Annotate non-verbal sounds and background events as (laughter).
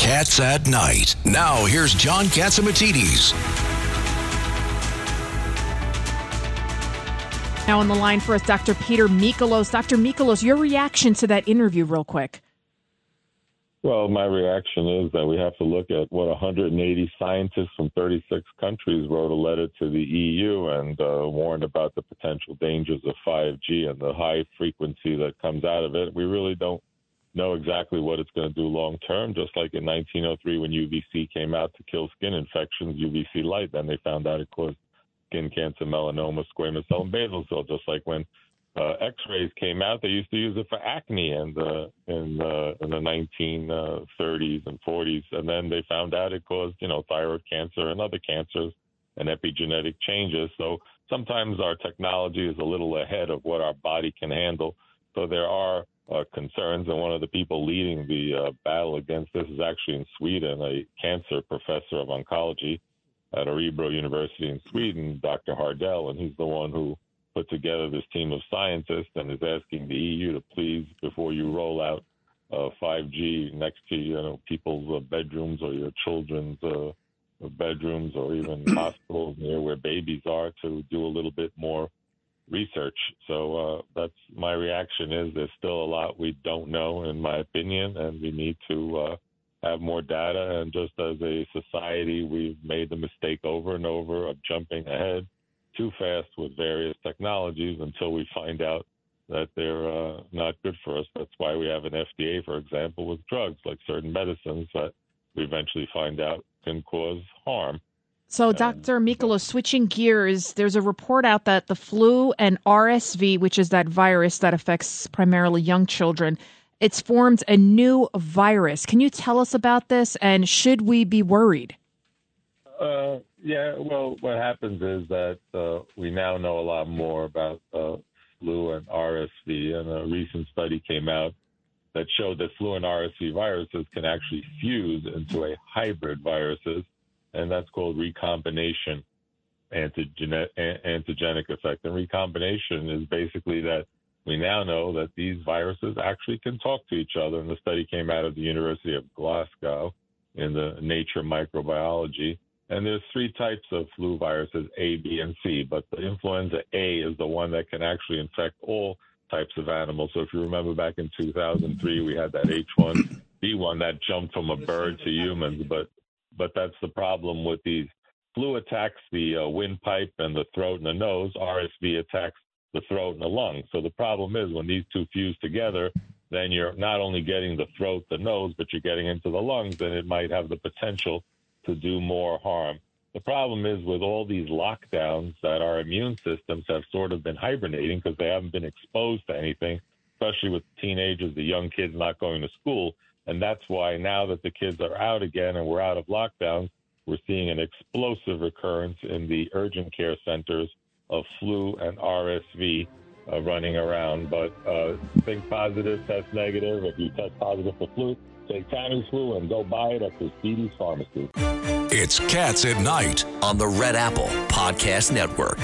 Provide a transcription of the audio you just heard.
Cats at Night. Now, here's John Catsimatidis. Now on the line for us, Dr. Peter Michalos. Dr. Michalos, your reaction to that interview, real quick. Well, my reaction is that we have to look at what 180 scientists from 36 countries wrote a letter to the EU and uh, warned about the potential dangers of 5G and the high frequency that comes out of it. We really don't know exactly what it's going to do long term. Just like in 1903 when UVC came out to kill skin infections, UVC light, then they found out it caused skin cancer, melanoma, squamous cell, and basal cell. Just like when uh, X-rays came out, they used to use it for acne in the in the in the 1930s and 40s, and then they found out it caused you know thyroid cancer and other cancers and epigenetic changes. So sometimes our technology is a little ahead of what our body can handle. So there are uh, concerns, and one of the people leading the uh, battle against this is actually in Sweden, a cancer professor of oncology at Örebro University in Sweden, Dr. Hardell, and he's the one who put together this team of scientists and is asking the EU to please, before you roll out uh, 5G next to you know people's uh, bedrooms or your children's uh, bedrooms or even (coughs) hospitals near where babies are, to do a little bit more research. So uh, that's my reaction. Is there's still a lot we don't know, in my opinion, and we need to uh, have more data. And just as a society, we've made the mistake over and over of jumping ahead too fast with various technologies until we find out that they're uh, not good for us. That's why we have an FDA, for example, with drugs like certain medicines that we eventually find out can cause harm. So, Dr. Mikolo, switching gears, there's a report out that the flu and RSV, which is that virus that affects primarily young children, it's formed a new virus. Can you tell us about this and should we be worried? Uh, yeah, well, what happens is that uh, we now know a lot more about uh, flu and RSV, and a recent study came out that showed that flu and RSV viruses can actually fuse into a hybrid viruses and that's called recombination antigen- antigenic effect. And recombination is basically that we now know that these viruses actually can talk to each other. And the study came out of the University of Glasgow in the Nature Microbiology. And there's three types of flu viruses, A, B, and C. But the influenza A is the one that can actually infect all types of animals. So if you remember back in 2003, we had that H1B1 that jumped from a bird to humans. But but that's the problem with these. Flu attacks the uh, windpipe and the throat and the nose. RSV attacks the throat and the lungs. So the problem is when these two fuse together, then you're not only getting the throat, the nose, but you're getting into the lungs, and it might have the potential to do more harm. The problem is with all these lockdowns that our immune systems have sort of been hibernating because they haven't been exposed to anything, especially with teenagers, the young kids not going to school. And that's why now that the kids are out again and we're out of lockdowns, we're seeing an explosive recurrence in the urgent care centers of flu and RSV uh, running around. But uh, think positive, test negative. If you test positive for flu, take Tamiflu and go buy it at the Speedy's Pharmacy. It's Cats at Night on the Red Apple Podcast Network.